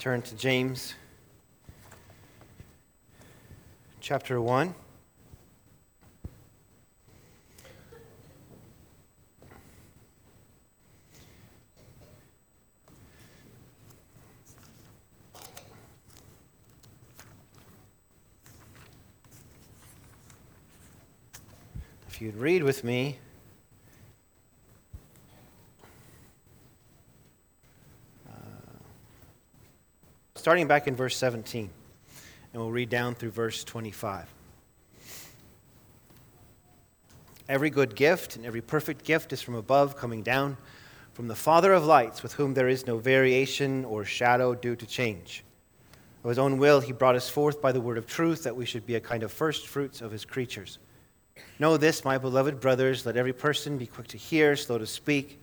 turn to James chapter 1. If you'd read with me starting back in verse 17, and we'll read down through verse 25. Every good gift and every perfect gift is from above, coming down from the Father of lights, with whom there is no variation or shadow due to change. Of his own will, he brought us forth by the word of truth, that we should be a kind of first fruits of his creatures. Know this, my beloved brothers, let every person be quick to hear, slow to speak,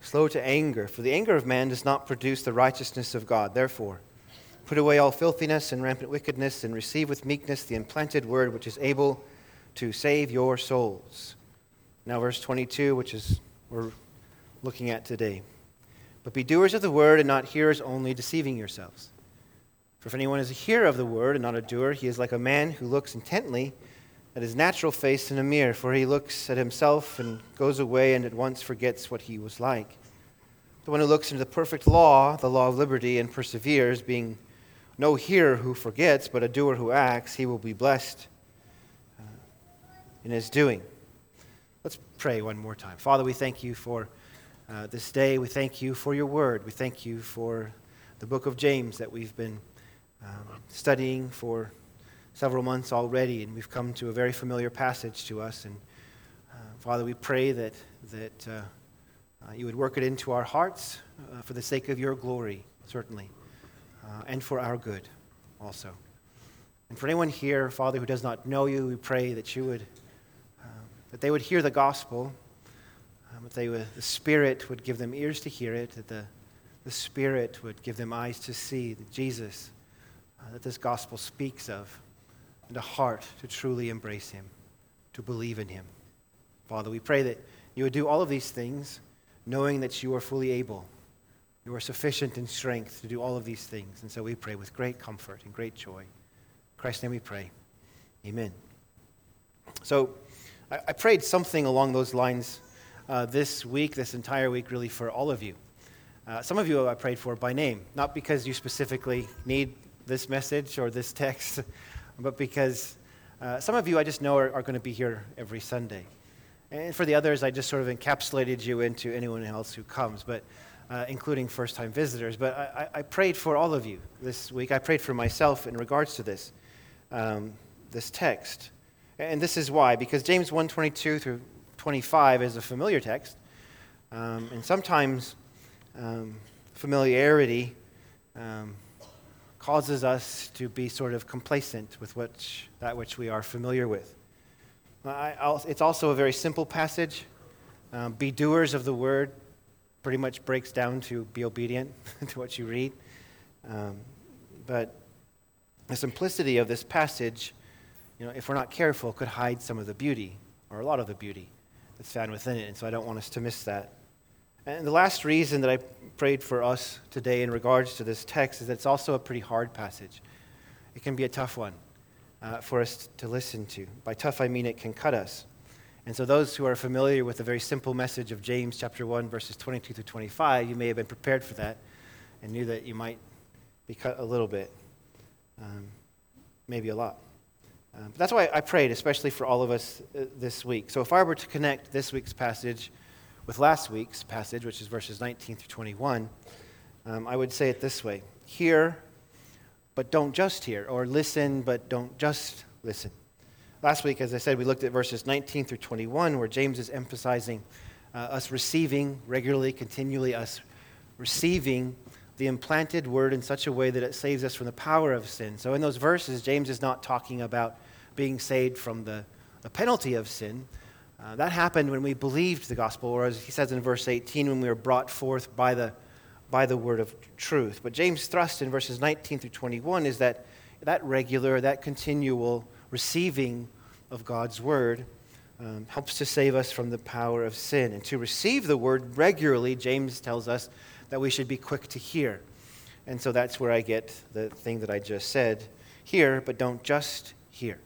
slow to anger, for the anger of man does not produce the righteousness of God. Therefore, Put away all filthiness and rampant wickedness, and receive with meekness the implanted word which is able to save your souls. Now, verse 22, which is we're looking at today. But be doers of the word and not hearers only, deceiving yourselves. For if anyone is a hearer of the word and not a doer, he is like a man who looks intently at his natural face in a mirror, for he looks at himself and goes away and at once forgets what he was like. The one who looks into the perfect law, the law of liberty, and perseveres, being no hearer who forgets, but a doer who acts, he will be blessed uh, in his doing. Let's pray one more time. Father, we thank you for uh, this day. We thank you for your word. We thank you for the book of James that we've been um, studying for several months already, and we've come to a very familiar passage to us. And uh, Father, we pray that, that uh, uh you would work it into our hearts for the sake of your glory, certainly uh, and for our good also. And for anyone here, Father, who does not know you, we pray that you would, uh, that they would hear the gospel, um, that they would, the Spirit would give them ears to hear it, that the, the Spirit would give them eyes to see that Jesus, uh, that this gospel speaks of, and a heart to truly embrace him, to believe in him. Father, we pray that you would do all of these things knowing that you are fully able you are sufficient in strength to do all of these things. And so we pray with great comfort and great joy. In Christ's name we pray. Amen. So I, I prayed something along those lines uh, this week, this entire week, really, for all of you. Uh, some of you I prayed for by name, not because you specifically need this message or this text, but because uh, some of you I just know are, are going to be here every Sunday. And for the others, I just sort of encapsulated you into anyone else who comes. But uh, including first time visitors. But I, I, prayed for all of you this week. I prayed for myself in regards to this, um, this text. And this is why, because James 1 22 through 25 is a familiar text. Um, and sometimes um, familiarity um, causes us to be sort of complacent with which, that which we are familiar with. I, it's also a very simple passage. Um, be doers of the word, pretty much breaks down to be obedient to what you read. Um, but the simplicity of this passage, you know, if we're not careful, could hide some of the beauty, or a lot of the beauty that's found within it. And so I don't want us to miss that. And the last reason that I prayed for us today in regards to this text is that it's also a pretty hard passage. It can be a tough one uh, for us to listen to. By tough, I mean it can cut us. And so, those who are familiar with the very simple message of James chapter 1, verses 22 through 25, you may have been prepared for that and knew that you might be cut a little bit, um, maybe a lot. Um, but that's why I prayed, especially for all of us uh, this week. So, if I were to connect this week's passage with last week's passage, which is verses 19 through 21, um, I would say it this way Hear, but don't just hear, or listen, but don't just listen. Last week, as I said, we looked at verses 19 through 21, where James is emphasizing uh, us receiving regularly, continually, us receiving the implanted word in such a way that it saves us from the power of sin. So, in those verses, James is not talking about being saved from the, the penalty of sin. Uh, that happened when we believed the gospel, or as he says in verse 18, when we were brought forth by the, by the word of truth. But James' thrust in verses 19 through 21 is that that regular, that continual receiving of God's word um, helps to save us from the power of sin. And to receive the word regularly, James tells us that we should be quick to hear. And so that's where I get the thing that I just said hear, but don't just hear.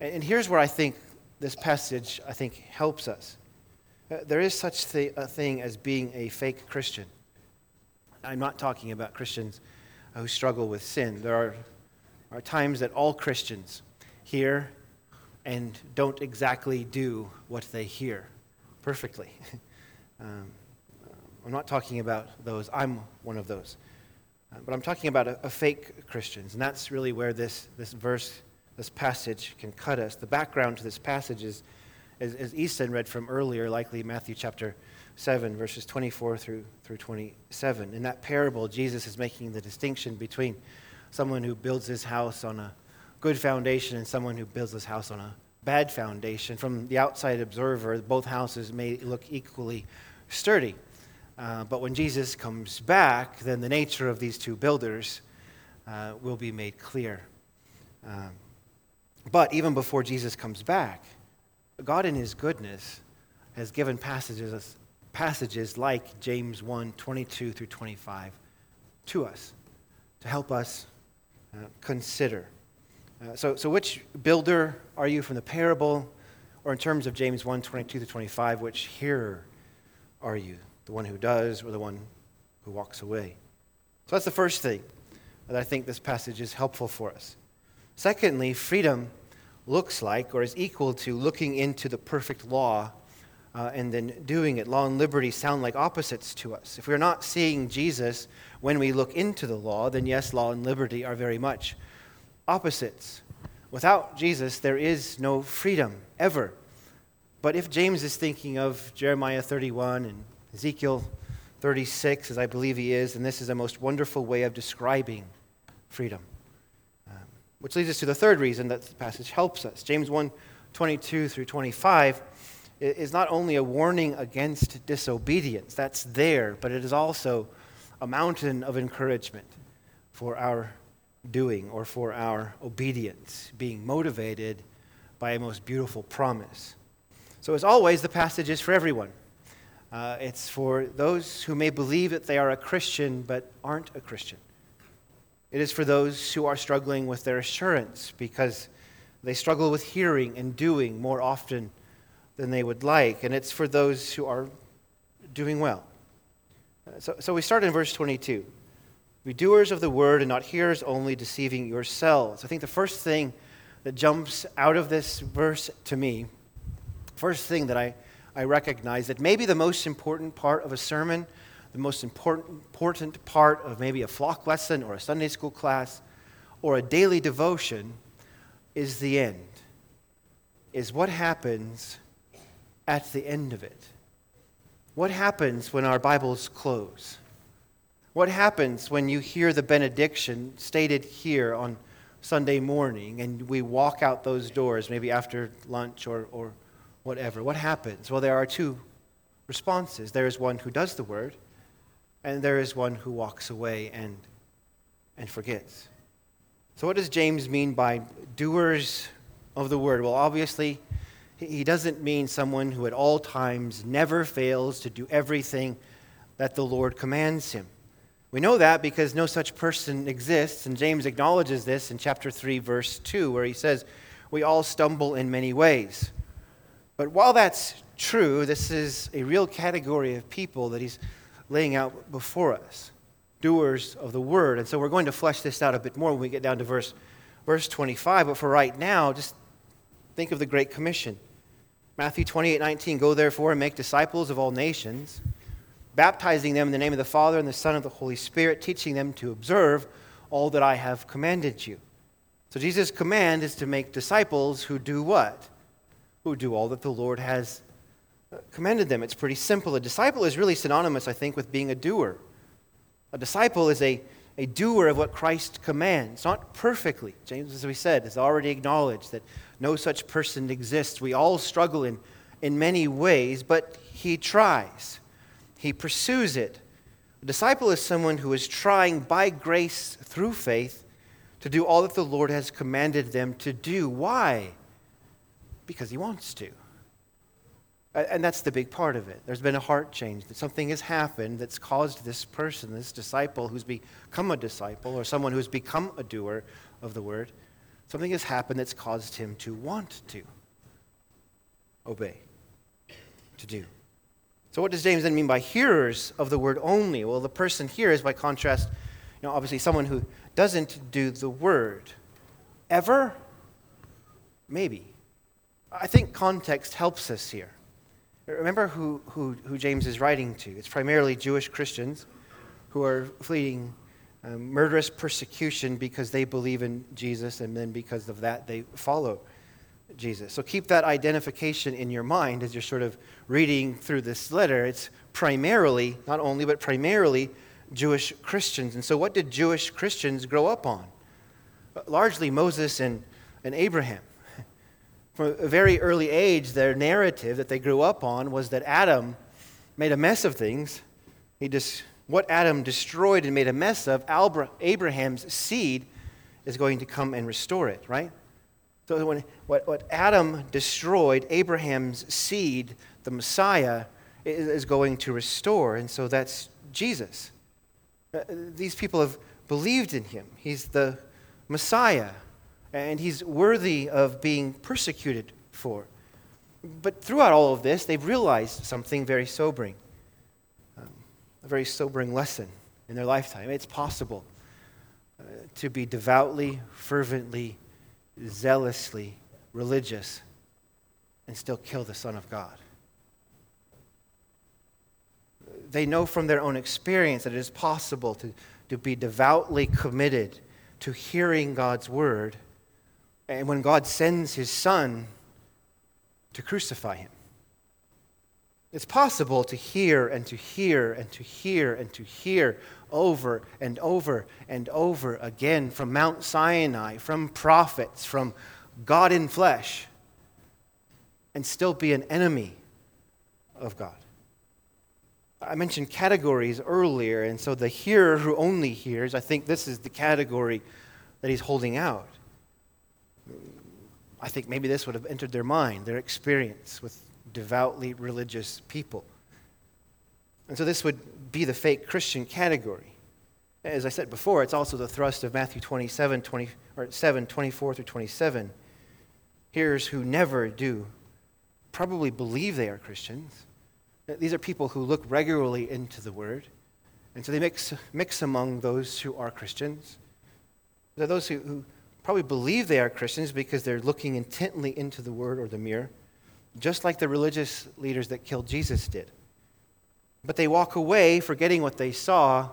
And here's where I think this passage, I think, helps us. Uh, there is such a thing as being a fake Christian. I'm not talking about Christians who struggle with sin. There are, are times that all Christians hear and don't exactly do what they hear perfectly. um, I'm not talking about those. I'm one of those. Uh, but I'm talking about a, a fake Christians, and that's really where this, this verse, this passage can cut us. The background to this passage is, as, as Easton read from earlier, likely Matthew chapter 7, verses 24 through, through 27. In that parable, Jesus is making the distinction between someone who builds his house on a good foundation and someone who builds his house on a bad foundation. From the outside observer, both houses may look equally sturdy. Uh, but when Jesus comes back, then the nature of these two builders uh, will be made clear. Um, but even before Jesus comes back, God in his goodness has given passages, passages like James 1 22 through 25 to us to help us uh, consider. Uh, so, so, which builder are you from the parable, or in terms of James 1 22 to 25, which hearer are you? The one who does, or the one who walks away? So, that's the first thing that I think this passage is helpful for us. Secondly, freedom looks like, or is equal to, looking into the perfect law uh, and then doing it. Law and liberty sound like opposites to us. If we're not seeing Jesus when we look into the law, then yes, law and liberty are very much opposites. Without Jesus, there is no freedom ever. But if James is thinking of Jeremiah 31 and Ezekiel 36, as I believe he is, and this is a most wonderful way of describing freedom. Um, which leads us to the third reason that the passage helps us. James 1 22 through 25 is not only a warning against disobedience, that's there, but it is also a mountain of encouragement for our doing or for our obedience, being motivated by a most beautiful promise. So, as always, the passage is for everyone. Uh, it's for those who may believe that they are a Christian but aren't a Christian. It is for those who are struggling with their assurance because they struggle with hearing and doing more often than they would like. And it's for those who are doing well. Uh, so, so we start in verse 22. Be doers of the word and not hearers only, deceiving yourselves. I think the first thing that jumps out of this verse to me, first thing that I, I recognize that maybe the most important part of a sermon, the most important, important part of maybe a flock lesson or a Sunday school class or a daily devotion is the end, is what happens at the end of it. What happens when our Bibles close? What happens when you hear the benediction stated here on Sunday morning and we walk out those doors, maybe after lunch or, or whatever? What happens? Well, there are two responses there is one who does the word, and there is one who walks away and, and forgets. So, what does James mean by doers of the word? Well, obviously, he doesn't mean someone who at all times never fails to do everything that the Lord commands him. We know that because no such person exists, and James acknowledges this in chapter 3, verse 2, where he says, We all stumble in many ways. But while that's true, this is a real category of people that he's laying out before us doers of the word. And so we're going to flesh this out a bit more when we get down to verse, verse 25. But for right now, just think of the Great Commission. Matthew 28 19, Go therefore and make disciples of all nations baptizing them in the name of the Father and the Son and the Holy Spirit, teaching them to observe all that I have commanded you. So Jesus' command is to make disciples who do what? Who do all that the Lord has uh, commanded them. It's pretty simple. A disciple is really synonymous, I think, with being a doer. A disciple is a, a doer of what Christ commands, not perfectly. James, as we said, has already acknowledged that no such person exists. We all struggle in, in many ways, but he tries. He pursues it. A disciple is someone who is trying by grace through faith to do all that the Lord has commanded them to do. Why? Because he wants to. And that's the big part of it. There's been a heart change, that something has happened that's caused this person, this disciple who's become a disciple, or someone who's become a doer of the word, something has happened that's caused him to want to obey, to do. So, what does James then mean by hearers of the word only? Well, the person here is, by contrast, you know, obviously someone who doesn't do the word. Ever? Maybe. I think context helps us here. Remember who, who, who James is writing to. It's primarily Jewish Christians who are fleeing um, murderous persecution because they believe in Jesus, and then because of that, they follow Jesus. So keep that identification in your mind as you're sort of reading through this letter. It's primarily, not only, but primarily Jewish Christians. And so, what did Jewish Christians grow up on? Largely Moses and, and Abraham from a very early age, their narrative that they grew up on was that Adam made a mess of things. He just, what Adam destroyed and made a mess of, Abraham's seed is going to come and restore it, right? So when, what, what Adam destroyed, Abraham's seed, the Messiah, is going to restore. And so that's Jesus. Uh, these people have believed in him. He's the Messiah and he's worthy of being persecuted for. But throughout all of this, they've realized something very sobering, um, a very sobering lesson in their lifetime. It's possible uh, to be devoutly, fervently, zealously religious and still kill the Son of God. They know from their own experience that it is possible to, to be devoutly committed to hearing God's word and when God sends his son to crucify him. It's possible to hear and to hear and to hear and to hear over and over and over again from Mount Sinai, from prophets, from God in flesh, and still be an enemy of God. I mentioned categories earlier, and so the hearer who only hears, I think this is the category that he's holding out. I think maybe this would have entered their mind, their experience with devoutly religious people. And so this would be the fake Christian category. As I said before, it's also the thrust of Matthew 27, 20, or 7, 24 through 27. Hearers who never do probably believe they are Christians. These are people who look regularly into the Word. And so they mix, mix among those who are Christians. They're those who, who probably believe they are Christians because they're looking intently into the word or the mirror, just like the religious leaders that killed Jesus did. But they walk away forgetting what they saw,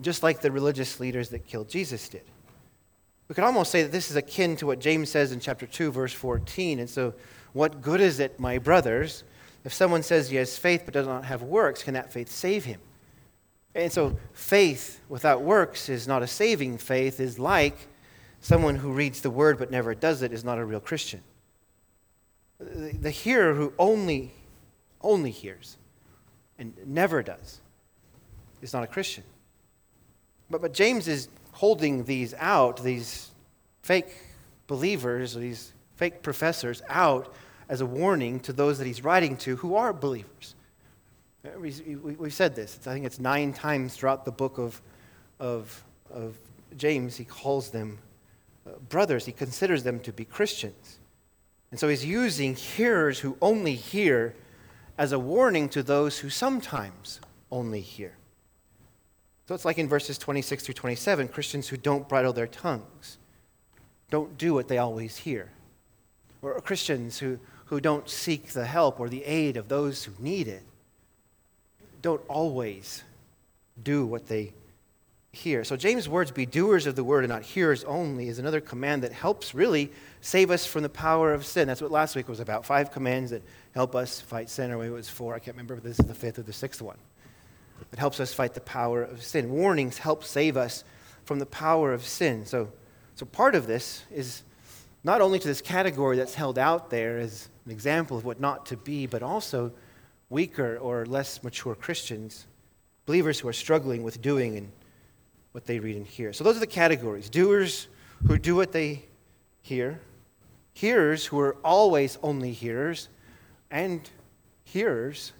just like the religious leaders that killed Jesus did. We could almost say that this is akin to what James says in chapter 2, verse 14. And so, what good is it, my brothers, if someone says he has faith but does not have works? Can that faith save him? And so, faith without works is not a saving faith, is like Someone who reads the word but never does it is not a real Christian. The hearer who only, only hears and never does is not a Christian. But, but James is holding these out, these fake believers, these fake professors out as a warning to those that he's writing to who are believers. We, we, we've said this. I think it's nine times throughout the book of, of, of James, he calls them uh, brothers, he considers them to be Christians. And so he's using hearers who only hear as a warning to those who sometimes only hear. So it's like in verses 26 through 27 Christians who don't bridle their tongues, don't do what they always hear. Or Christians who, who don't seek the help or the aid of those who need it, don't always do what they hear. So James' words, be doers of the word and not hearers only, is another command that helps really save us from the power of sin. That's what last week was about. Five commands that help us fight sin, or maybe it was four. I can't remember if this is the fifth or the sixth one. It helps us fight the power of sin. Warnings help save us from the power of sin. So, so part of this is not only to this category that's held out there as an example of what not to be, but also weaker or less mature Christians, believers who are struggling with doing and what they read and hear. So those are the categories doers who do what they hear, hearers who are always only hearers, and hearers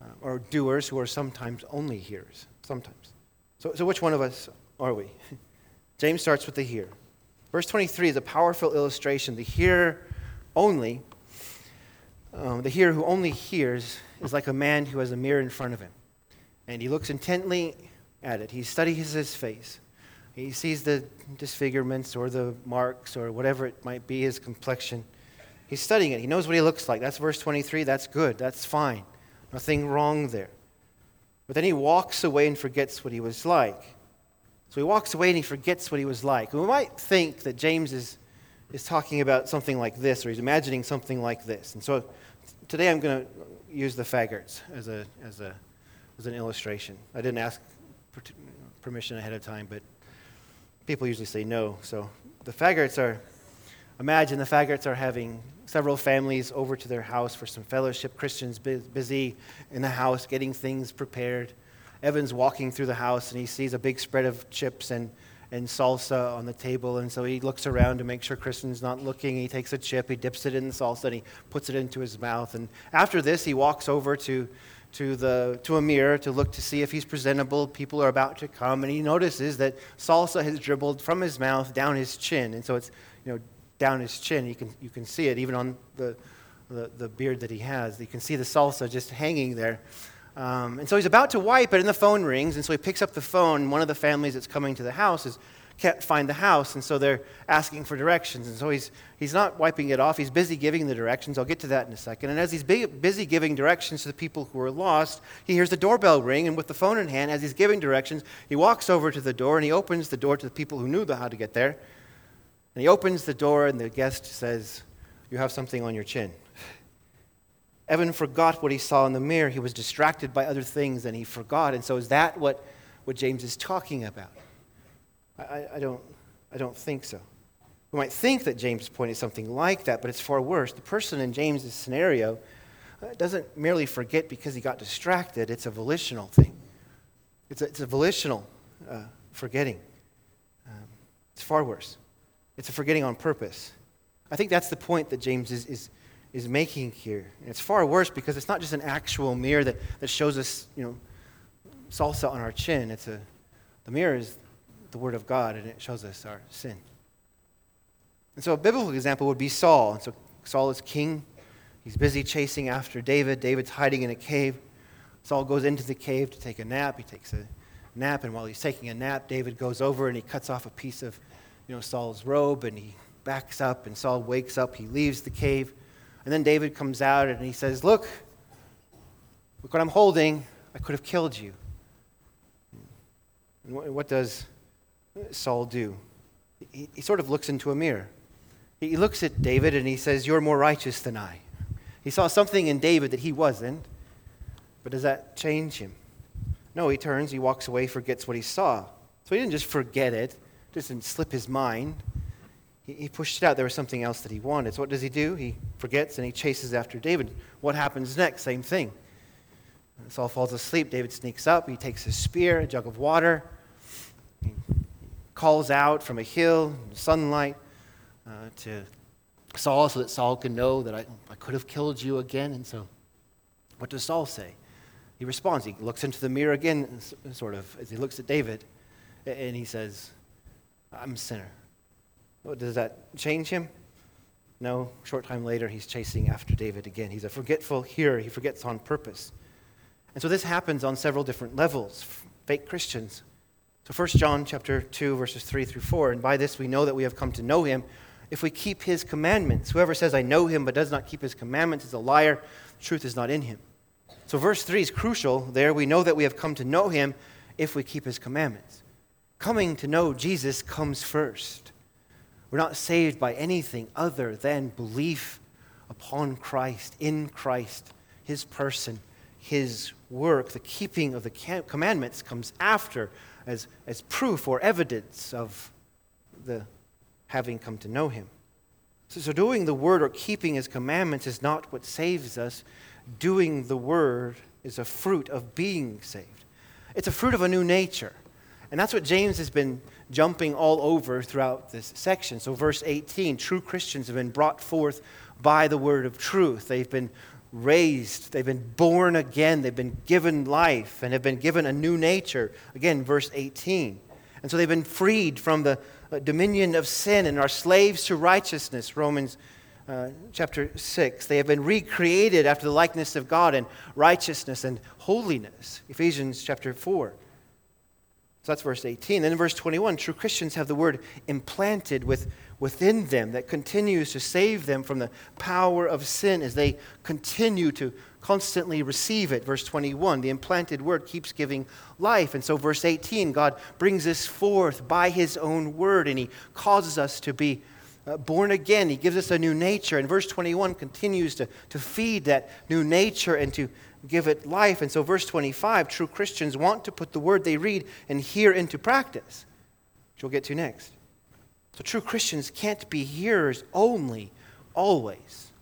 uh, or doers who are sometimes only hearers. Sometimes. So, so which one of us are we? James starts with the hear. Verse 23 is a powerful illustration. The hearer only, um, the hearer who only hears, is like a man who has a mirror in front of him. And he looks intently at it. He studies his face. He sees the disfigurements or the marks or whatever it might be, his complexion. He's studying it. He knows what he looks like. That's verse 23. That's good. That's fine. Nothing wrong there. But then he walks away and forgets what he was like. So he walks away and he forgets what he was like. we might think that James is, is talking about something like this, or he's imagining something like this. And so today I'm going to use the faggots as, a, as, a, as an illustration. I didn't ask permission ahead of time, but people usually say no. So the faggots are, imagine the faggots are having several families over to their house for some fellowship. Kristen's busy in the house getting things prepared. Evan's walking through the house and he sees a big spread of chips and, and salsa on the table. And so he looks around to make sure Kristen's not looking. He takes a chip, he dips it in the salsa, and he puts it into his mouth. And after this, he walks over to, to, the, to a mirror to look to see if he's presentable. People are about to come. And he notices that salsa has dribbled from his mouth down his chin. And so it's you know, down his chin. You can, you can see it even on the, the, the beard that he has. You can see the salsa just hanging there. Um, and so he's about to wipe it, and the phone rings. And so he picks up the phone. One of the families that's coming to the house is, can't find the house, and so they're asking for directions. And so he's, he's not wiping it off, he's busy giving the directions. I'll get to that in a second. And as he's busy giving directions to the people who are lost, he hears the doorbell ring, and with the phone in hand, as he's giving directions, he walks over to the door and he opens the door to the people who knew how to get there. And he opens the door, and the guest says, You have something on your chin. Evan forgot what he saw in the mirror. He was distracted by other things, and he forgot. And so, is that what, what James is talking about? I, I, don't, I don't think so. We might think that James' point is something like that, but it's far worse. The person in James's scenario uh, doesn't merely forget because he got distracted, it's a volitional thing. It's a, it's a volitional uh, forgetting. Um, it's far worse. It's a forgetting on purpose. I think that's the point that James is, is, is making here. And it's far worse because it's not just an actual mirror that, that shows us, you know, salsa on our chin. It's a, the mirror is the Word of God, and it shows us our sin. And so a biblical example would be Saul. And so Saul is king. He's busy chasing after David. David's hiding in a cave. Saul goes into the cave to take a nap. He takes a nap, and while he's taking a nap, David goes over and he cuts off a piece of you know, Saul's robe and he backs up and Saul wakes up. He leaves the cave. And then David comes out and he says, Look, look what I'm holding. I could have killed you. And what does Saul do? He, he sort of looks into a mirror. He looks at David and he says, You're more righteous than I. He saw something in David that he wasn't. But does that change him? No, he turns, he walks away, forgets what he saw. So he didn't just forget it, doesn't slip his mind. He, he pushed it out. There was something else that he wanted. So what does he do? He forgets and he chases after David. What happens next? Same thing. Saul falls asleep. David sneaks up. He takes his spear, a jug of water. Calls out from a hill, sunlight, uh, to Saul so that Saul can know that I, I could have killed you again. And so, what does Saul say? He responds. He looks into the mirror again, sort of, as he looks at David, and he says, I'm a sinner. Well, does that change him? No. Short time later, he's chasing after David again. He's a forgetful hearer. He forgets on purpose. And so this happens on several different levels. Fake Christians. So 1 John chapter 2, verses 3 through 4. And by this we know that we have come to know him if we keep his commandments. Whoever says, I know him, but does not keep his commandments is a liar. The truth is not in him. So verse 3 is crucial there. We know that we have come to know him if we keep his commandments coming to know Jesus comes first. We're not saved by anything other than belief upon Christ, in Christ, his person, his work. The keeping of the commandments comes after as, as proof or evidence of the having come to know him. So, so doing the word or keeping his commandments is not what saves us. Doing the word is a fruit of being saved. It's a fruit of a new nature. And that's what James has been jumping all over throughout this section. So, verse 18 true Christians have been brought forth by the word of truth. They've been raised, they've been born again, they've been given life, and have been given a new nature. Again, verse 18. And so they've been freed from the uh, dominion of sin and are slaves to righteousness, Romans uh, chapter 6. They have been recreated after the likeness of God in righteousness and holiness, Ephesians chapter 4. So that's verse 18. Then in verse 21, true Christians have the word implanted with, within them that continues to save them from the power of sin as they continue to constantly receive it. Verse 21, the implanted word keeps giving life. And so, verse 18, God brings us forth by his own word and he causes us to be uh, born again. He gives us a new nature. And verse 21 continues to, to feed that new nature and to give it life. And so, verse 25 true Christians want to put the word they read and hear into practice, which we'll get to next. So, true Christians can't be hearers only, always.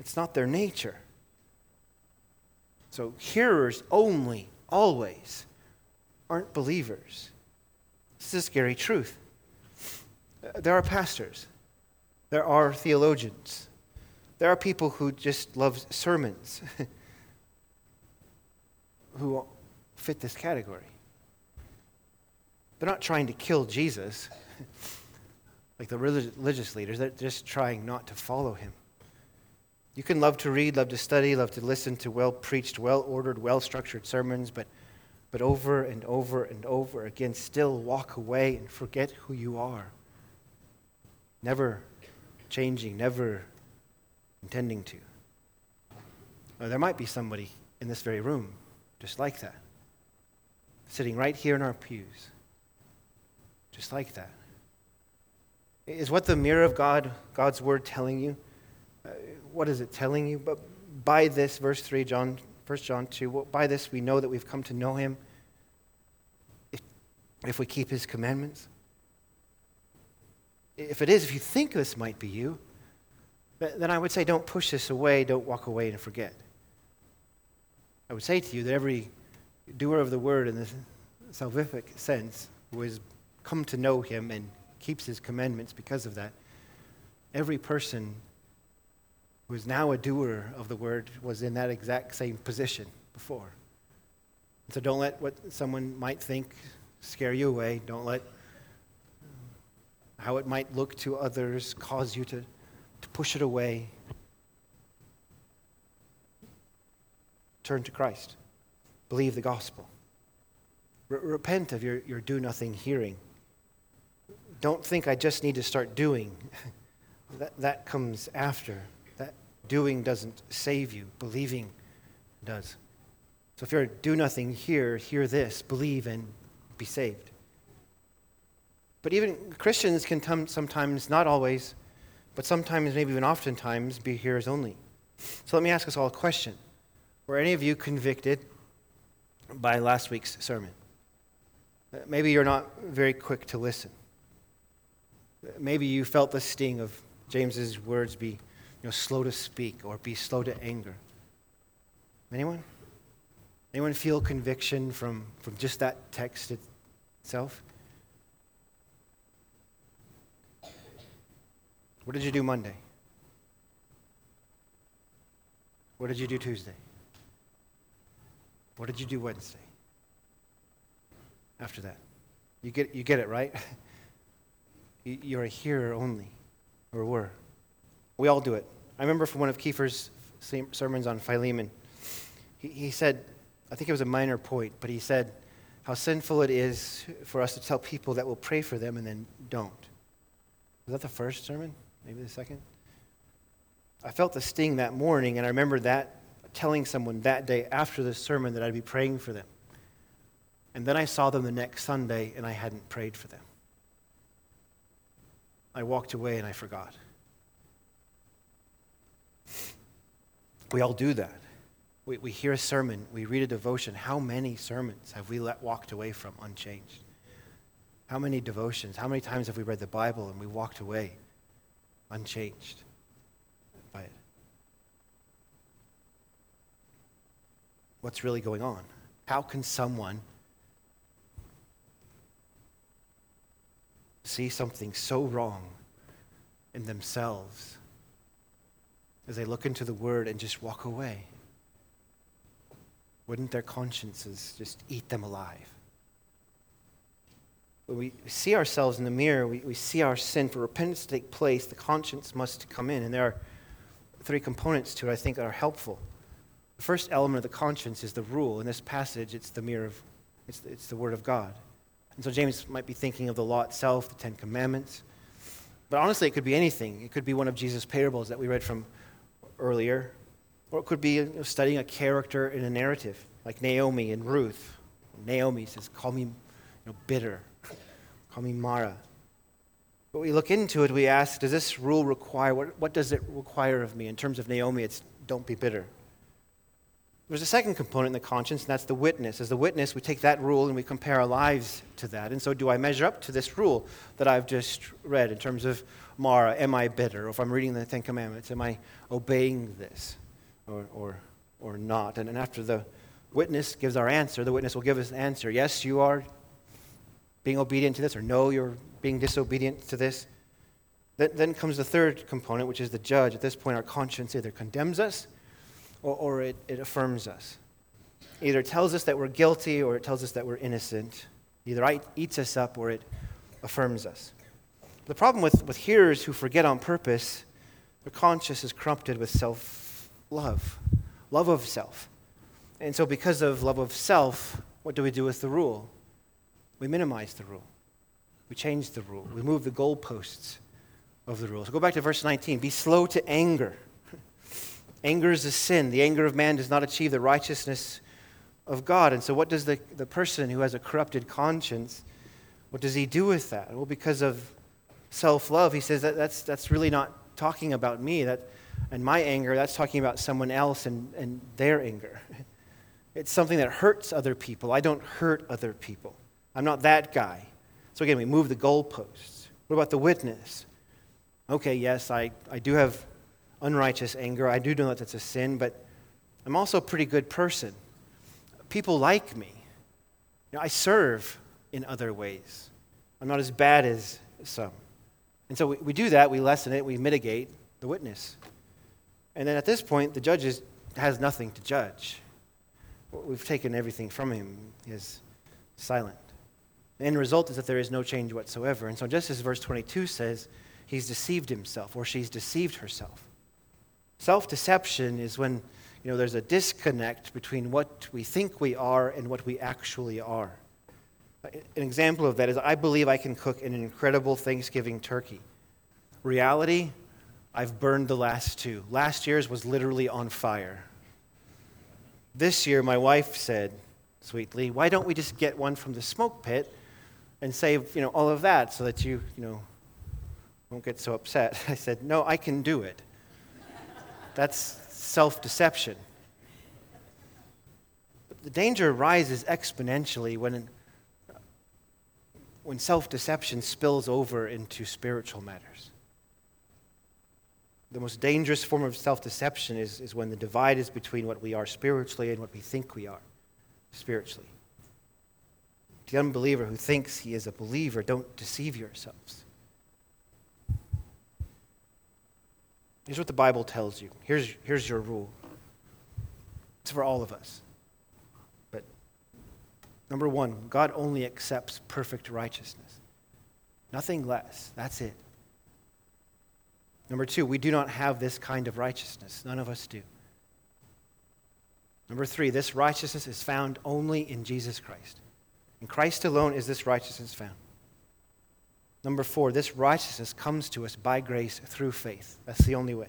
It's not their nature. So, hearers only, always, aren't believers. This is a scary truth. There are pastors, there are theologians, there are people who just love sermons. who fit this category. They're not trying to kill Jesus like the religious leaders, they're just trying not to follow him. You can love to read, love to study, love to listen to well preached, well ordered, well structured sermons, but, but over and over and over again, still walk away and forget who you are. Never changing, never intending to. Or there might be somebody in this very room just like that. Sitting right here in our pews. Just like that. Is what the mirror of God, God's word, telling you? Uh, what is it telling you? But by this, verse 3, John, 1 John 2, by this we know that we've come to know him if, if we keep his commandments. If it is, if you think this might be you, then I would say don't push this away, don't walk away and forget. I would say to you that every doer of the word in the salvific sense who has come to know him and keeps his commandments because of that, every person who is now a doer of the word was in that exact same position before. So don't let what someone might think scare you away. Don't let how it might look to others cause you to, to push it away. Turn to Christ. Believe the gospel. R- repent of your, your do nothing hearing. Don't think I just need to start doing. that, that comes after. That doing doesn't save you, believing does. So if you're do nothing here, hear this, believe and be saved. But even Christians can t- sometimes, not always, but sometimes, maybe even oftentimes, be hearers only. So let me ask us all a question. Were any of you convicted by last week's sermon? Uh, maybe you're not very quick to listen. Maybe you felt the sting of James's words be you know, slow to speak or be slow to anger. Anyone? Anyone feel conviction from, from just that text itself? What did you do Monday? What did you do Tuesday? What did you do Wednesday? After that. You get, you get it, right? You're a hearer only, or were. We all do it. I remember from one of Kiefer's sermons on Philemon, he, he said, I think it was a minor point, but he said how sinful it is for us to tell people that we'll pray for them and then don't. Was that the first sermon? Maybe the second? I felt the sting that morning, and I remember that telling someone that day after the sermon that I'd be praying for them. And then I saw them the next Sunday and I hadn't prayed for them. I walked away and I forgot. We all do that. We, we hear a sermon, we read a devotion. How many sermons have we let, walked away from unchanged? How many devotions? How many times have we read the Bible and we walked away unchanged by it? what's really going on. How can someone see something so wrong in themselves as they look into the Word and just walk away? Wouldn't their consciences just eat them alive? When we see ourselves in the mirror, we, we see our sin. For repentance to take place, the conscience must come in. And there are three components to it I think are helpful. The first element of the conscience is the rule. In this passage, it's the mirror of, it's, it's the Word of God. And so James might be thinking of the law itself, the Ten Commandments. But honestly, it could be anything. It could be one of Jesus' parables that we read from earlier, or it could be studying a character in a narrative, like Naomi and Ruth. Naomi says, Call me you know, bitter, call me Mara. But we look into it, we ask, Does this rule require, what, what does it require of me? In terms of Naomi, it's don't be bitter. There's a second component in the conscience, and that's the witness. As the witness, we take that rule and we compare our lives to that. And so, do I measure up to this rule that I've just read in terms of Mara? Am I bitter? Or if I'm reading the Ten Commandments, am I obeying this or, or, or not? And, and after the witness gives our answer, the witness will give us an answer. Yes, you are being obedient to this, or no, you're being disobedient to this. Then, then comes the third component, which is the judge. At this point, our conscience either condemns us or, or it, it affirms us. Either it tells us that we're guilty or it tells us that we're innocent. Either it eats us up or it affirms us. The problem with, with hearers who forget on purpose, their conscience is corrupted with self love, love of self. And so, because of love of self, what do we do with the rule? We minimize the rule. We change the rule. We move the goalposts of the rule. So, go back to verse 19. Be slow to anger Anger is a sin. The anger of man does not achieve the righteousness of God. And so, what does the, the person who has a corrupted conscience, what does he do with that? Well, because of self love, he says that that's, that's really not talking about me. That, and my anger, that's talking about someone else and, and their anger. It's something that hurts other people. I don't hurt other people. I'm not that guy. So, again, we move the goalposts. What about the witness? Okay, yes, I, I do have unrighteous anger. I do know that that's a sin, but I'm also a pretty good person. People like me. You know, I serve in other ways. I'm not as bad as some. And so we, we do that, we lessen it, we mitigate the witness. And then at this point, the judge is, has nothing to judge. We've taken everything from him. He is silent. The end result is that there is no change whatsoever. And so, just as verse 22 says, he's deceived himself or she's deceived herself. Self deception is when you know, there's a disconnect between what we think we are and what we actually are. An example of that is I believe I can cook an incredible Thanksgiving turkey. Reality, I've burned the last two. Last year's was literally on fire. This year, my wife said sweetly, Why don't we just get one from the smoke pit and save you know, all of that so that you, you know, won't get so upset? I said, No, I can do it. That's self deception. The danger rises exponentially when, when self deception spills over into spiritual matters. The most dangerous form of self deception is, is when the divide is between what we are spiritually and what we think we are spiritually. The unbeliever who thinks he is a believer, don't deceive yourselves. Here's what the Bible tells you. Here's, here's your rule. It's for all of us. But number one, God only accepts perfect righteousness, nothing less. That's it. Number two, we do not have this kind of righteousness. None of us do. Number three, this righteousness is found only in Jesus Christ. In Christ alone is this righteousness found. Number four, this righteousness comes to us by grace through faith. That's the only way.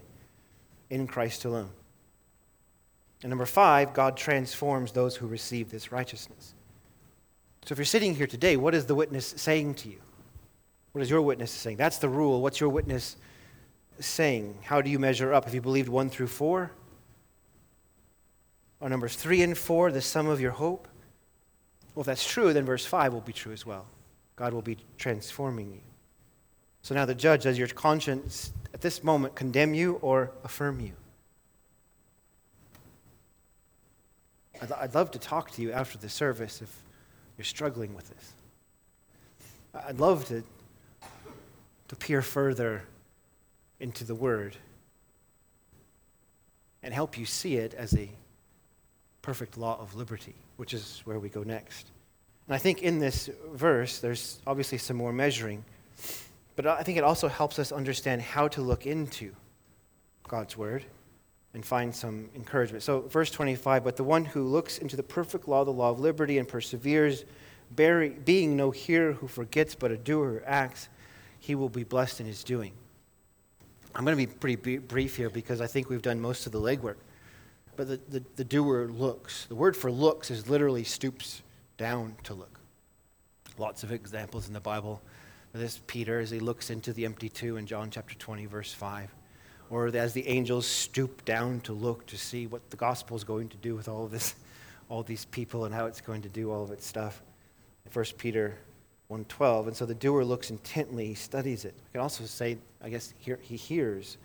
In Christ alone. And number five, God transforms those who receive this righteousness. So if you're sitting here today, what is the witness saying to you? What is your witness saying? That's the rule. What's your witness saying? How do you measure up? Have you believed one through four? Or numbers three and four, the sum of your hope? Well, if that's true, then verse five will be true as well. God will be transforming you. So now the judge, does your conscience at this moment condemn you or affirm you? I'd, I'd love to talk to you after the service if you're struggling with this. I'd love to, to peer further into the Word. and help you see it as a perfect law of liberty, which is where we go next. And I think in this verse, there's obviously some more measuring, but I think it also helps us understand how to look into God's word and find some encouragement. So, verse 25, but the one who looks into the perfect law, the law of liberty, and perseveres, being no hearer who forgets, but a doer who acts, he will be blessed in his doing. I'm going to be pretty brief here because I think we've done most of the legwork. But the, the, the doer looks. The word for looks is literally stoops down to look. Lots of examples in the Bible. This Peter as he looks into the empty tomb in John chapter 20, verse 5. Or as the angels stoop down to look to see what the gospel is going to do with all of this, all these people and how it's going to do all of its stuff. 1 Peter 1.12. And so the doer looks intently, he studies it. I can also say, I guess, he hears.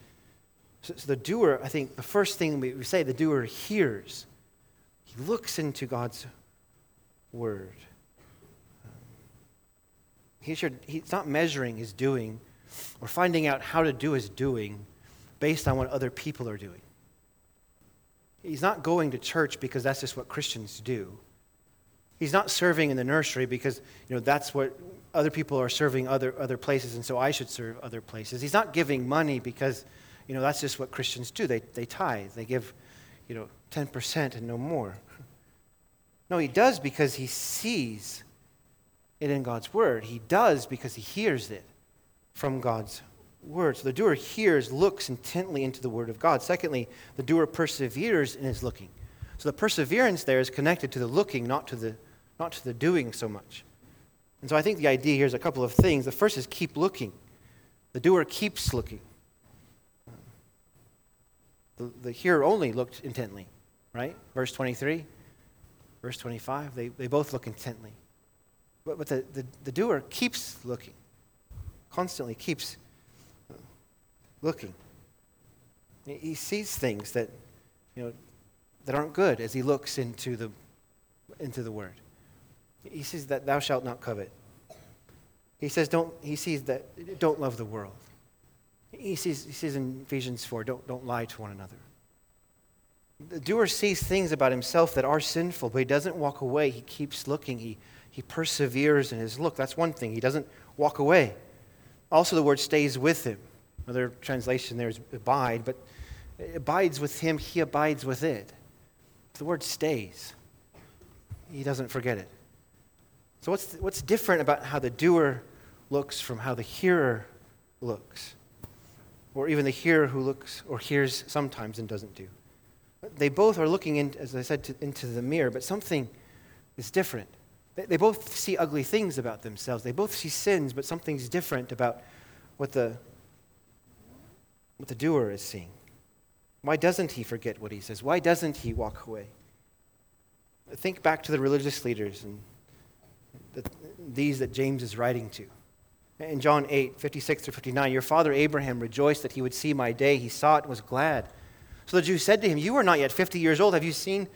So the doer, I think the first thing we say, the doer hears. He looks into God's word. Um, he should, he's not measuring his doing or finding out how to do his doing based on what other people are doing. He's not going to church because that's just what Christians do. He's not serving in the nursery because you know that's what other people are serving other, other places, and so I should serve other places. He's not giving money because you know that's just what Christians do. They, they tithe. They give you know 10% and no more. No, he does because he sees it in God's word. He does because he hears it from God's word. So the doer hears, looks intently into the word of God. Secondly, the doer perseveres in his looking. So the perseverance there is connected to the looking, not to the, not to the doing so much. And so I think the idea here is a couple of things. The first is keep looking. The doer keeps looking. The, the hearer only looked intently, right? Verse 23, verse 25, they, they both look intently. But, but the, the, the doer keeps looking, constantly keeps uh, looking. He sees things that, you know, that aren't good as he looks into the, into the word. He says that thou shalt not covet. He says don't, he sees that don't love the world. He sees, he says in Ephesians 4, don't, don't lie to one another. The doer sees things about himself that are sinful, but he doesn't walk away. He keeps looking. He, he perseveres in his look. That's one thing. He doesn't walk away. Also, the word stays with him. Another translation there is abide, but abides with him, he abides with it. The word stays. He doesn't forget it. So, what's, what's different about how the doer looks from how the hearer looks? Or even the hearer who looks or hears sometimes and doesn't do? They both are looking, in, as I said, to, into the mirror, but something is different. They, they both see ugly things about themselves. They both see sins, but something's different about what the what the doer is seeing. Why doesn't he forget what he says? Why doesn't he walk away? Think back to the religious leaders and the, these that James is writing to. In John 8, 56 through 59, your father Abraham rejoiced that he would see my day. He saw it and was glad. So the Jews said to him, You are not yet 50 years old. Have you seen,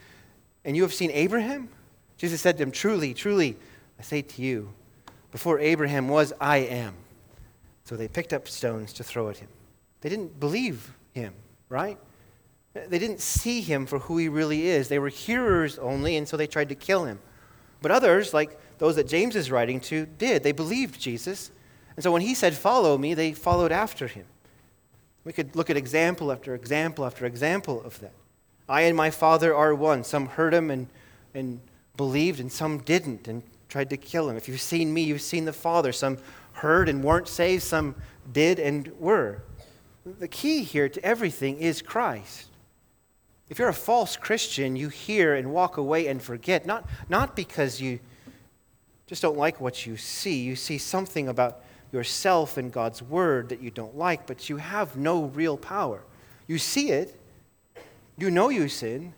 and you have seen Abraham? Jesus said to him, Truly, truly, I say to you, before Abraham was, I am. So they picked up stones to throw at him. They didn't believe him, right? They didn't see him for who he really is. They were hearers only, and so they tried to kill him. But others, like those that James is writing to, did. They believed Jesus. And so when he said, Follow me, they followed after him. We could look at example after example after example of that. I and my Father are one. Some heard him and, and believed, and some didn't and tried to kill him. If you've seen me, you've seen the Father. Some heard and weren't saved, some did and were. The key here to everything is Christ. If you're a false Christian, you hear and walk away and forget, not, not because you just don't like what you see. You see something about yourself and God's word that you don't like, but you have no real power. You see it, you know you sin,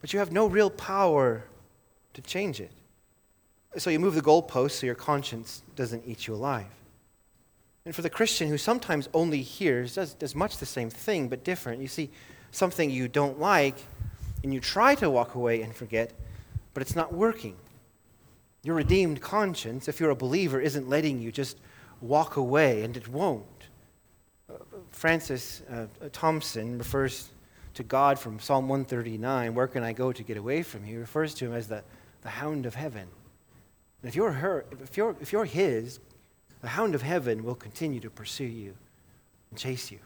but you have no real power to change it. So you move the goalpost so your conscience doesn't eat you alive. And for the Christian who sometimes only hears, does, does much the same thing, but different. You see something you don't like, and you try to walk away and forget, but it's not working. Your redeemed conscience, if you're a believer, isn't letting you just walk away, and it won't. Uh, Francis uh, Thompson refers to God from Psalm 139, Where can I go to get away from you? He refers to him as the, the hound of heaven. And if you're, her, if, you're, if you're his, the hound of heaven will continue to pursue you and chase you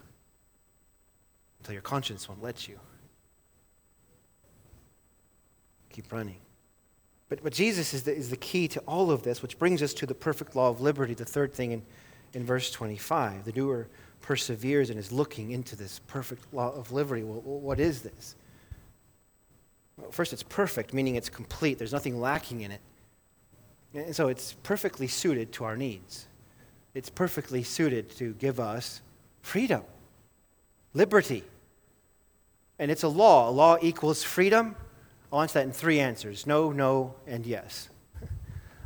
until your conscience won't let you. Keep running. But, but Jesus is the, is the key to all of this, which brings us to the perfect law of liberty, the third thing in, in verse 25. The doer perseveres and is looking into this perfect law of liberty. Well, what is this? Well, first, it's perfect, meaning it's complete. There's nothing lacking in it. And so it's perfectly suited to our needs. It's perfectly suited to give us freedom, liberty. And it's a law. A law equals freedom. I'll answer that in three answers no, no, and yes.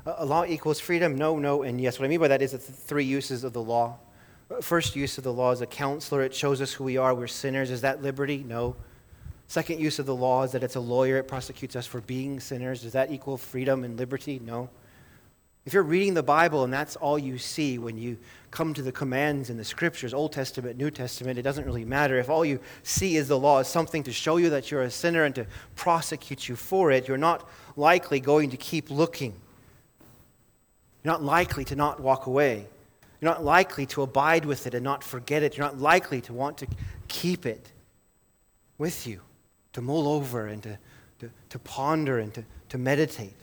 A law equals freedom, no, no, and yes. What I mean by that is the three uses of the law. First use of the law is a counselor. It shows us who we are. We're sinners. Is that liberty? No. Second use of the law is that it's a lawyer. It prosecutes us for being sinners. Does that equal freedom and liberty? No. If you're reading the Bible and that's all you see when you come to the commands in the scriptures, Old Testament, New Testament, it doesn't really matter. If all you see is the law is something to show you that you're a sinner and to prosecute you for it, you're not likely going to keep looking. You're not likely to not walk away. You're not likely to abide with it and not forget it. You're not likely to want to keep it with you, to mull over and to, to, to ponder and to, to meditate.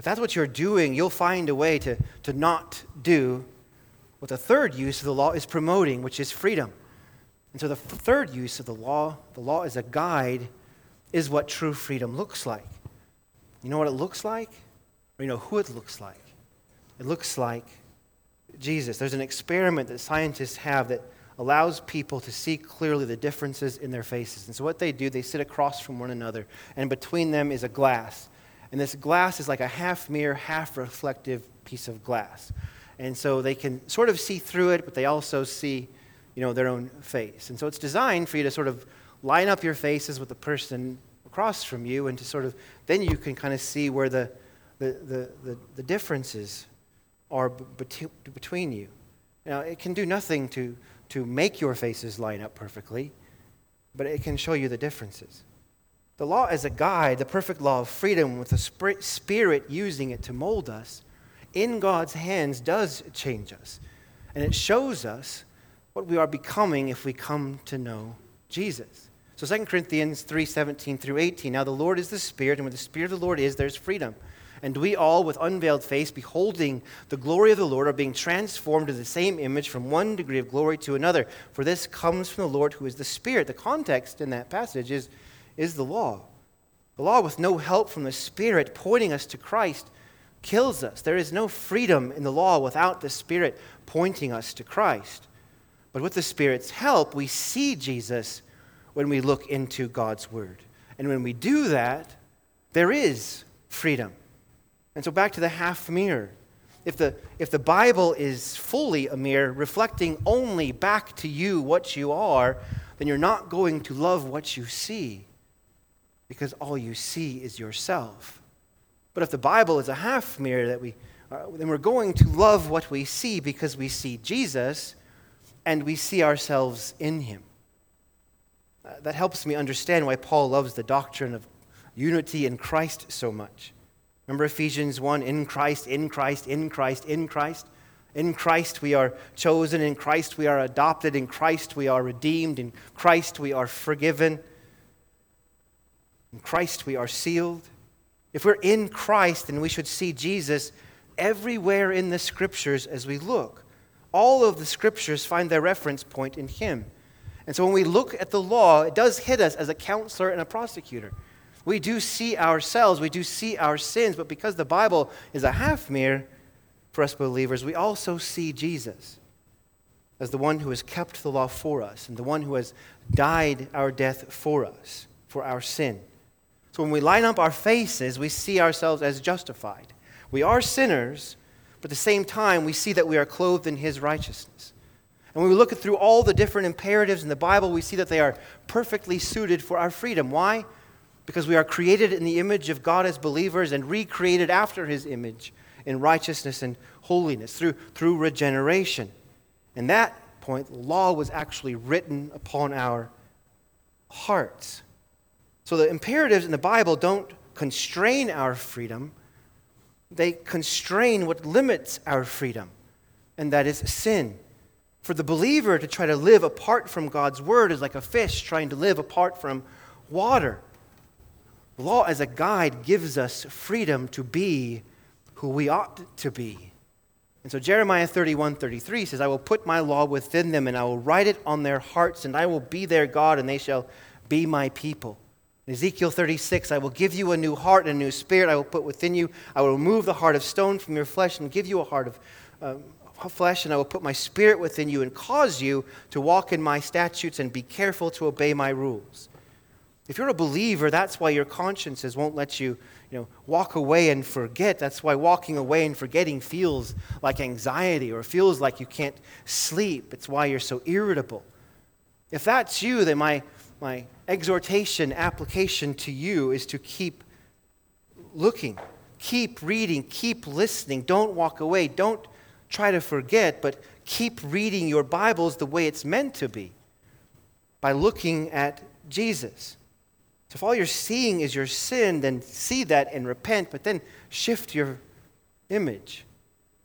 If that's what you're doing, you'll find a way to, to not do what the third use of the law is promoting, which is freedom. And so the third use of the law, the law as a guide, is what true freedom looks like. You know what it looks like? Or you know who it looks like? It looks like Jesus. There's an experiment that scientists have that allows people to see clearly the differences in their faces. And so what they do, they sit across from one another, and between them is a glass. And this glass is like a half mirror, half reflective piece of glass. And so they can sort of see through it, but they also see, you know, their own face. And so it's designed for you to sort of line up your faces with the person across from you and to sort of, then you can kind of see where the, the, the, the, the differences are between you. Now, it can do nothing to, to make your faces line up perfectly, but it can show you the differences. The law as a guide, the perfect law of freedom with the Spirit using it to mold us, in God's hands does change us. And it shows us what we are becoming if we come to know Jesus. So 2 Corinthians 3 17 through 18. Now the Lord is the Spirit, and where the Spirit of the Lord is, there's freedom. And we all, with unveiled face, beholding the glory of the Lord, are being transformed to the same image from one degree of glory to another. For this comes from the Lord who is the Spirit. The context in that passage is is the law. The law, with no help from the Spirit pointing us to Christ, kills us. There is no freedom in the law without the Spirit pointing us to Christ. But with the Spirit's help, we see Jesus when we look into God's Word. And when we do that, there is freedom. And so back to the half mirror. If the, if the Bible is fully a mirror, reflecting only back to you what you are, then you're not going to love what you see because all you see is yourself. But if the Bible is a half mirror that we uh, then we're going to love what we see because we see Jesus and we see ourselves in him. Uh, that helps me understand why Paul loves the doctrine of unity in Christ so much. Remember Ephesians 1 in Christ, in Christ, in Christ, in Christ. In Christ we are chosen, in Christ we are adopted, in Christ we are redeemed, in Christ we are forgiven. In Christ we are sealed. If we're in Christ, then we should see Jesus everywhere in the scriptures as we look. All of the scriptures find their reference point in Him. And so when we look at the law, it does hit us as a counselor and a prosecutor. We do see ourselves, we do see our sins, but because the Bible is a half mirror for us believers, we also see Jesus as the one who has kept the law for us and the one who has died our death for us, for our sin. When we line up our faces, we see ourselves as justified. We are sinners, but at the same time, we see that we are clothed in His righteousness. And when we look through all the different imperatives in the Bible, we see that they are perfectly suited for our freedom. Why? Because we are created in the image of God as believers and recreated after His image in righteousness and holiness through, through regeneration. And that point, law was actually written upon our hearts. So the imperatives in the Bible don't constrain our freedom, they constrain what limits our freedom, and that is sin. For the believer to try to live apart from God's word is like a fish trying to live apart from water. Law as a guide gives us freedom to be who we ought to be. And so Jeremiah 31 33 says, I will put my law within them, and I will write it on their hearts, and I will be their God, and they shall be my people. Ezekiel 36, I will give you a new heart and a new spirit I will put within you. I will remove the heart of stone from your flesh and give you a heart of uh, flesh, and I will put my spirit within you and cause you to walk in my statutes and be careful to obey my rules. If you're a believer, that's why your consciences won't let you, you know, walk away and forget. That's why walking away and forgetting feels like anxiety or feels like you can't sleep. It's why you're so irritable. If that's you, then my, my exhortation, application to you is to keep looking, keep reading, keep listening. Don't walk away. Don't try to forget, but keep reading your Bibles the way it's meant to be by looking at Jesus. So if all you're seeing is your sin, then see that and repent, but then shift your image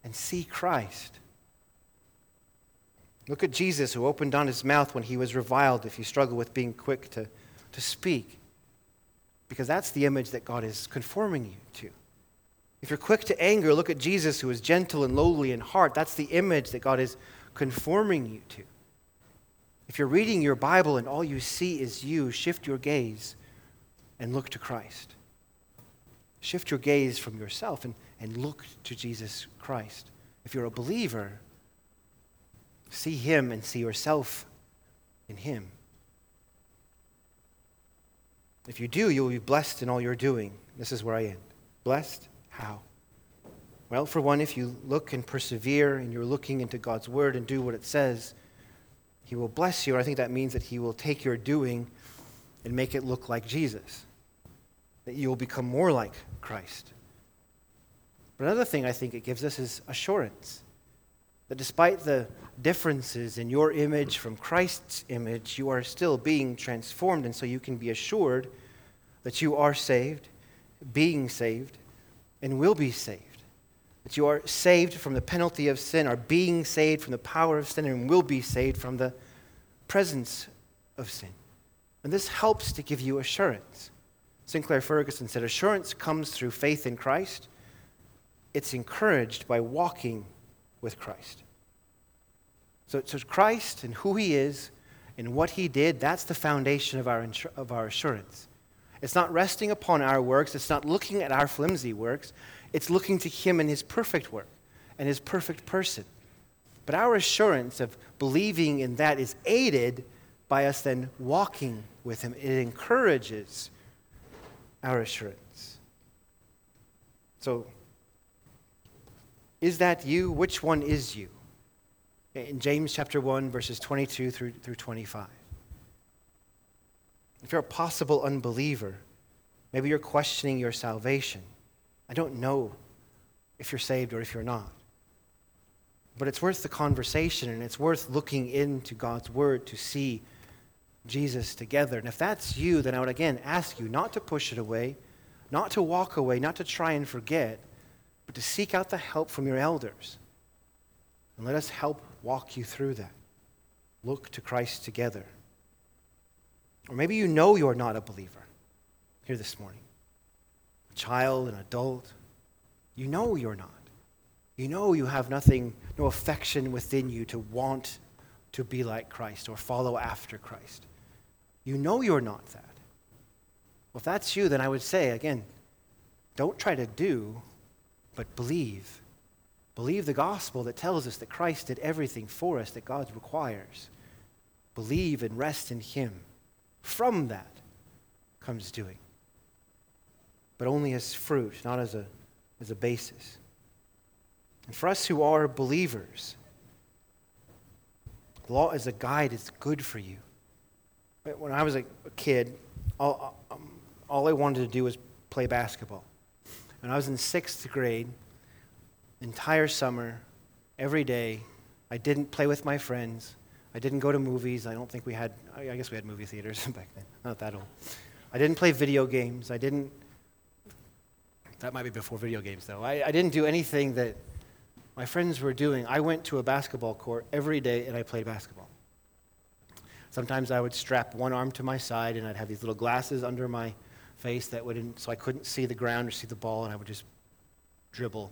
and see Christ. Look at Jesus, who opened on his mouth when he was reviled, if you struggle with being quick to, to speak. Because that's the image that God is conforming you to. If you're quick to anger, look at Jesus, who is gentle and lowly in heart. That's the image that God is conforming you to. If you're reading your Bible and all you see is you, shift your gaze and look to Christ. Shift your gaze from yourself and, and look to Jesus Christ. If you're a believer, see Him and see yourself in Him. If you do, you'll be blessed in all you're doing. This is where I end. Blessed? How? Well, for one, if you look and persevere and you're looking into God's Word and do what it says, He will bless you. I think that means that He will take your doing and make it look like Jesus, that you will become more like Christ. But another thing I think it gives us is assurance that despite the differences in your image from Christ's image, you are still being transformed, and so you can be assured that you are saved, being saved, and will be saved. That you are saved from the penalty of sin, are being saved from the power of sin, and will be saved from the presence of sin. And this helps to give you assurance. Sinclair Ferguson said, Assurance comes through faith in Christ. It's encouraged by walking with Christ. So, so Christ and who he is and what he did, that's the foundation of our, of our assurance. It's not resting upon our works, it's not looking at our flimsy works, it's looking to him and his perfect work and his perfect person. But our assurance of believing in that is aided by us then walking with Him. It encourages our assurance. So, is that you? Which one is you? In James chapter 1, verses 22 through, through 25. If you're a possible unbeliever, maybe you're questioning your salvation. I don't know if you're saved or if you're not. But it's worth the conversation and it's worth looking into God's word to see Jesus together. And if that's you, then I would again ask you not to push it away, not to walk away, not to try and forget, but to seek out the help from your elders. And let us help walk you through that. Look to Christ together. Or maybe you know you're not a believer here this morning. A child, an adult. You know you're not. You know you have nothing, no affection within you to want to be like Christ or follow after Christ. You know you're not that. Well, if that's you, then I would say, again, don't try to do, but believe. Believe the gospel that tells us that Christ did everything for us that God requires. Believe and rest in Him. From that comes doing. But only as fruit, not as a, as a basis. And for us who are believers, law as a guide is good for you. When I was a kid, all, um, all I wanted to do was play basketball. And I was in sixth grade, entire summer, every day. I didn't play with my friends. I didn't go to movies. I don't think we had, I guess we had movie theaters back then. Not that old. I didn't play video games. I didn't, that might be before video games though. I, I didn't do anything that my friends were doing. I went to a basketball court every day and I played basketball. Sometimes I would strap one arm to my side and I'd have these little glasses under my face that wouldn't, so I couldn't see the ground or see the ball, and I would just dribble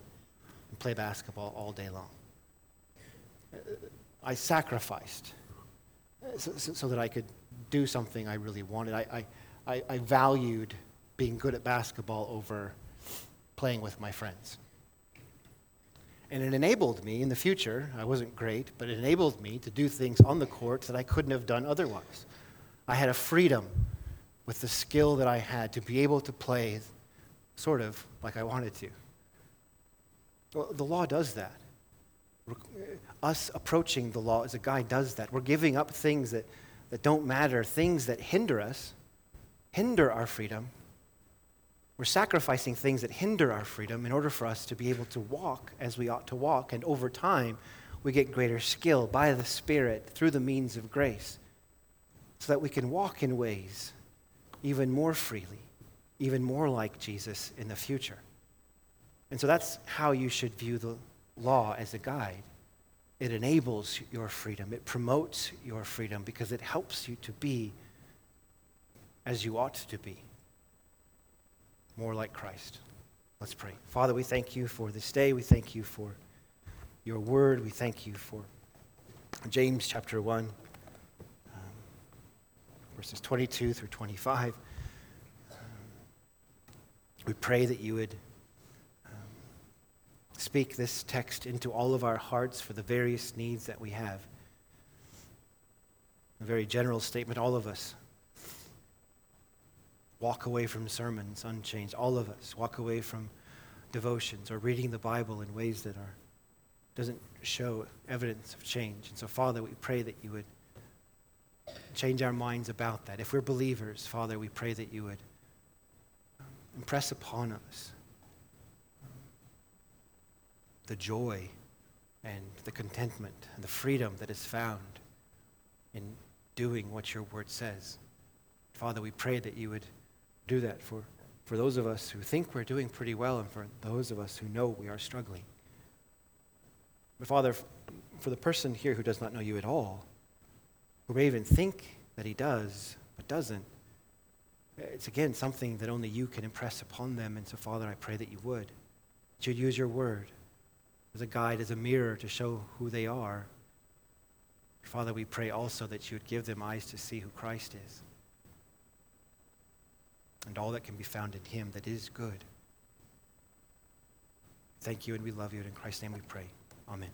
and play basketball all day long. Uh, I sacrificed uh, so, so, that I could do something I really wanted. I, I, I valued being good at basketball over playing with my friends. And it enabled me in the future, I wasn't great, but it enabled me to do things on the court that I couldn't have done otherwise. I had a freedom with the skill that I had to be able to play sort of like I wanted to. Well, the law does that. Us approaching the law as a guide does that. We're giving up things that, that don't matter, things that hinder us, hinder our freedom, we're sacrificing things that hinder our freedom in order for us to be able to walk as we ought to walk. And over time, we get greater skill by the Spirit through the means of grace so that we can walk in ways even more freely, even more like Jesus in the future. And so that's how you should view the law as a guide. It enables your freedom, it promotes your freedom because it helps you to be as you ought to be more like Christ. Let's pray. Father, we thank you for this day. We thank you for your word. We thank you for James chapter 1, um, verses 22 through 25. Um, we pray that you would um, speak this text into all of our hearts for the various needs that we have. A very general statement, all of us walk away from sermons unchanged. All of us walk away from devotions or reading the Bible in ways that are doesn't show evidence of change. And so, Father, we pray that you would change our minds about that. If we're believers, Father, we pray that you would impress upon us the joy and the contentment and the freedom that is found in doing what your word says. Father, we pray that you would do that for, for those of us who think we're doing pretty well and for those of us who know we are struggling. But Father, for the person here who does not know you at all, who may even think that he does, but doesn't, it's again something that only you can impress upon them. And so, Father, I pray that you would. That you'd use your word as a guide, as a mirror to show who they are. Father, we pray also that you would give them eyes to see who Christ is and all that can be found in him that is good. Thank you, and we love you. And in Christ's name we pray. Amen.